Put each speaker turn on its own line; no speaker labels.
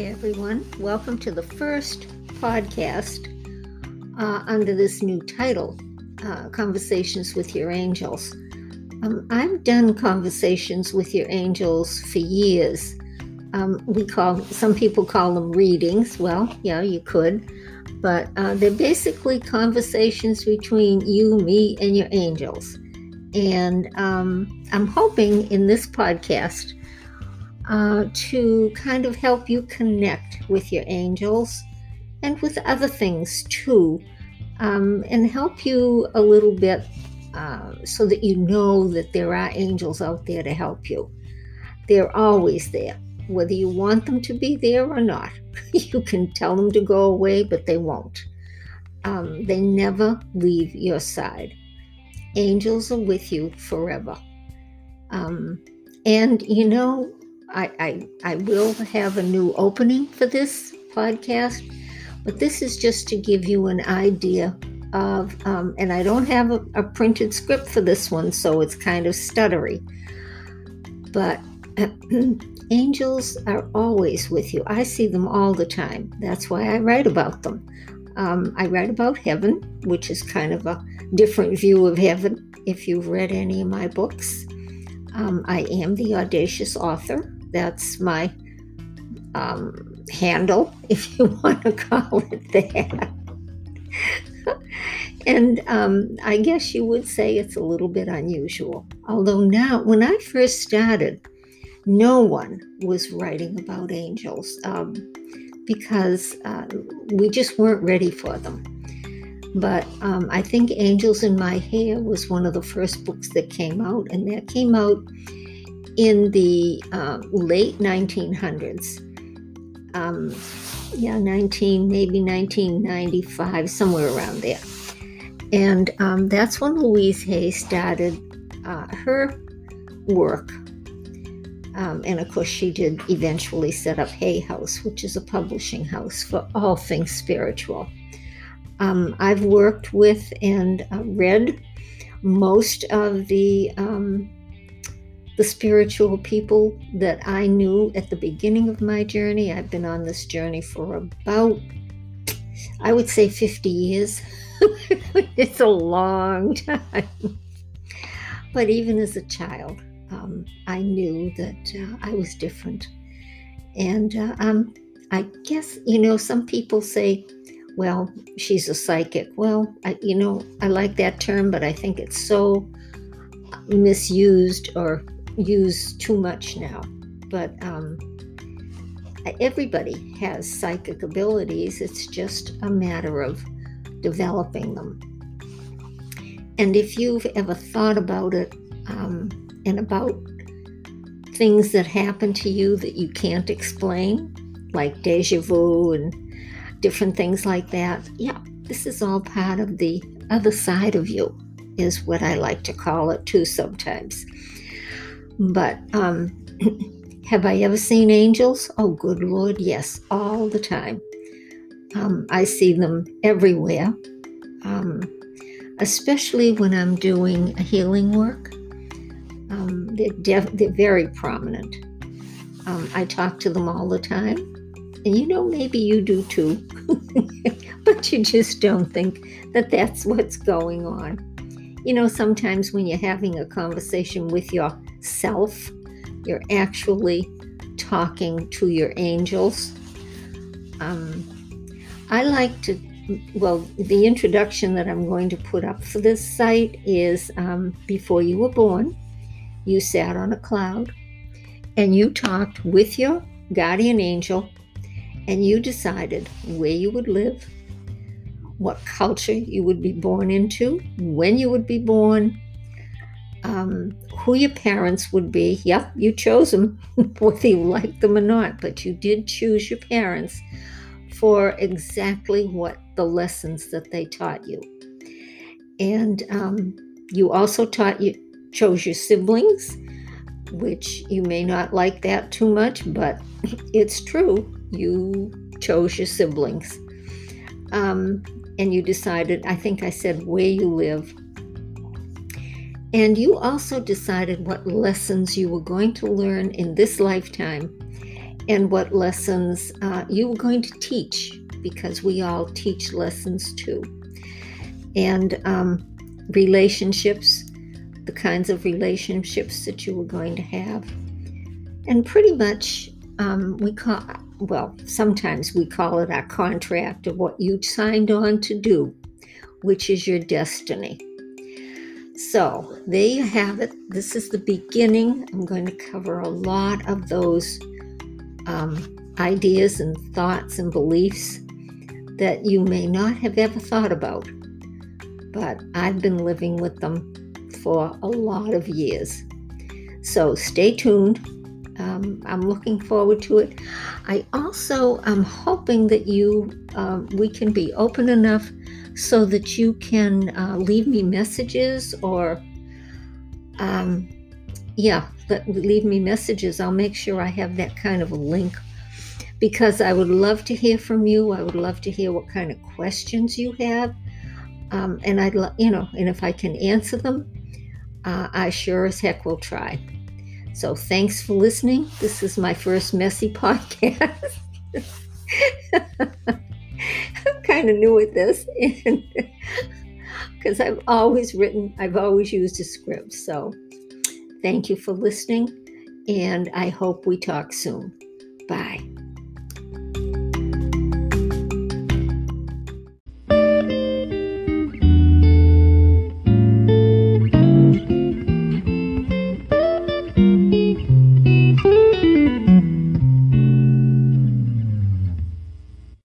Hi, everyone. Welcome to the first podcast uh, under this new title uh, Conversations with Your Angels. Um, I've done conversations with your angels for years. Um, we call some people call them readings. Well, yeah, you could, but uh, they're basically conversations between you, me, and your angels. And um, I'm hoping in this podcast uh, to kind of help you connect with your angels and with other things too, um, and help you a little bit uh, so that you know that there are angels out there to help you. They're always there, whether you want them to be there or not. you can tell them to go away, but they won't. Um, they never leave your side. Angels are with you forever. Um, and you know, I, I, I will have a new opening for this podcast, but this is just to give you an idea of, um, and I don't have a, a, printed script for this one, so it's kind of stuttery. But angels are always with you. I see them all the time. That's why I write about them. Um, I write about heaven, which is kind of a different view of heaven if you've read any of my books. Um, I am the audacious author. That's my um, handle, if you want to call it that. and um, I guess you would say it's a little bit unusual. Although now, when I first started, no one was writing about angels um, because uh, we just weren't ready for them. But um, I think Angels in My Hair was one of the first books that came out, and that came out in the uh, late 1900s. Um, yeah, 19, maybe 1995, somewhere around there. And um, that's when Louise Hay started uh, her work. Um, and of course, she did eventually set up Hay House, which is a publishing house for all things spiritual. Um, I've worked with and uh, read most of the um, the spiritual people that I knew at the beginning of my journey. I've been on this journey for about, I would say, 50 years. it's a long time. But even as a child, um, I knew that uh, I was different. And uh, um, I guess, you know, some people say, well, she's a psychic. Well, I, you know, I like that term, but I think it's so misused or use too much now, but um, everybody has psychic abilities. It's just a matter of developing them. And if you've ever thought about it um, and about things that happen to you that you can't explain, like deja vu and different things like that, yeah, this is all part of the other side of you, is what I like to call it too sometimes. But um, have I ever seen angels? Oh, good Lord, yes, all the time. Um, I see them everywhere, um, especially when I'm doing healing work. Um, they're, def- they're very prominent. Um, I talk to them all the time. And you know, maybe you do too, but you just don't think that that's what's going on. You know, sometimes when you're having a conversation with yourself, you're actually talking to your angels. Um, I like to, well, the introduction that I'm going to put up for this site is um, before you were born, you sat on a cloud and you talked with your guardian angel and you decided where you would live what culture you would be born into, when you would be born, um, who your parents would be. Yep, you chose them, whether you liked them or not, but you did choose your parents for exactly what the lessons that they taught you. And um, you also taught you chose your siblings, which you may not like that too much, but it's true. You chose your siblings. Um, and you decided, I think I said, where you live. And you also decided what lessons you were going to learn in this lifetime and what lessons uh, you were going to teach, because we all teach lessons too. And um, relationships, the kinds of relationships that you were going to have. And pretty much, um, we call, well, sometimes we call it our contract of what you signed on to do, which is your destiny. So there you have it. This is the beginning. I'm going to cover a lot of those um, ideas and thoughts and beliefs that you may not have ever thought about, but I've been living with them for a lot of years. So stay tuned. Um, I'm looking forward to it. I also am hoping that you uh, we can be open enough so that you can uh, leave me messages or, um, yeah, leave me messages. I'll make sure I have that kind of a link because I would love to hear from you. I would love to hear what kind of questions you have. Um, and I'd, lo- you know, and if I can answer them, uh, I sure as heck will try. So thanks for listening. This is my first messy podcast. I'm kind of new at this because I've always written, I've always used a script. So thank you for listening, and I hope we talk soon. Bye.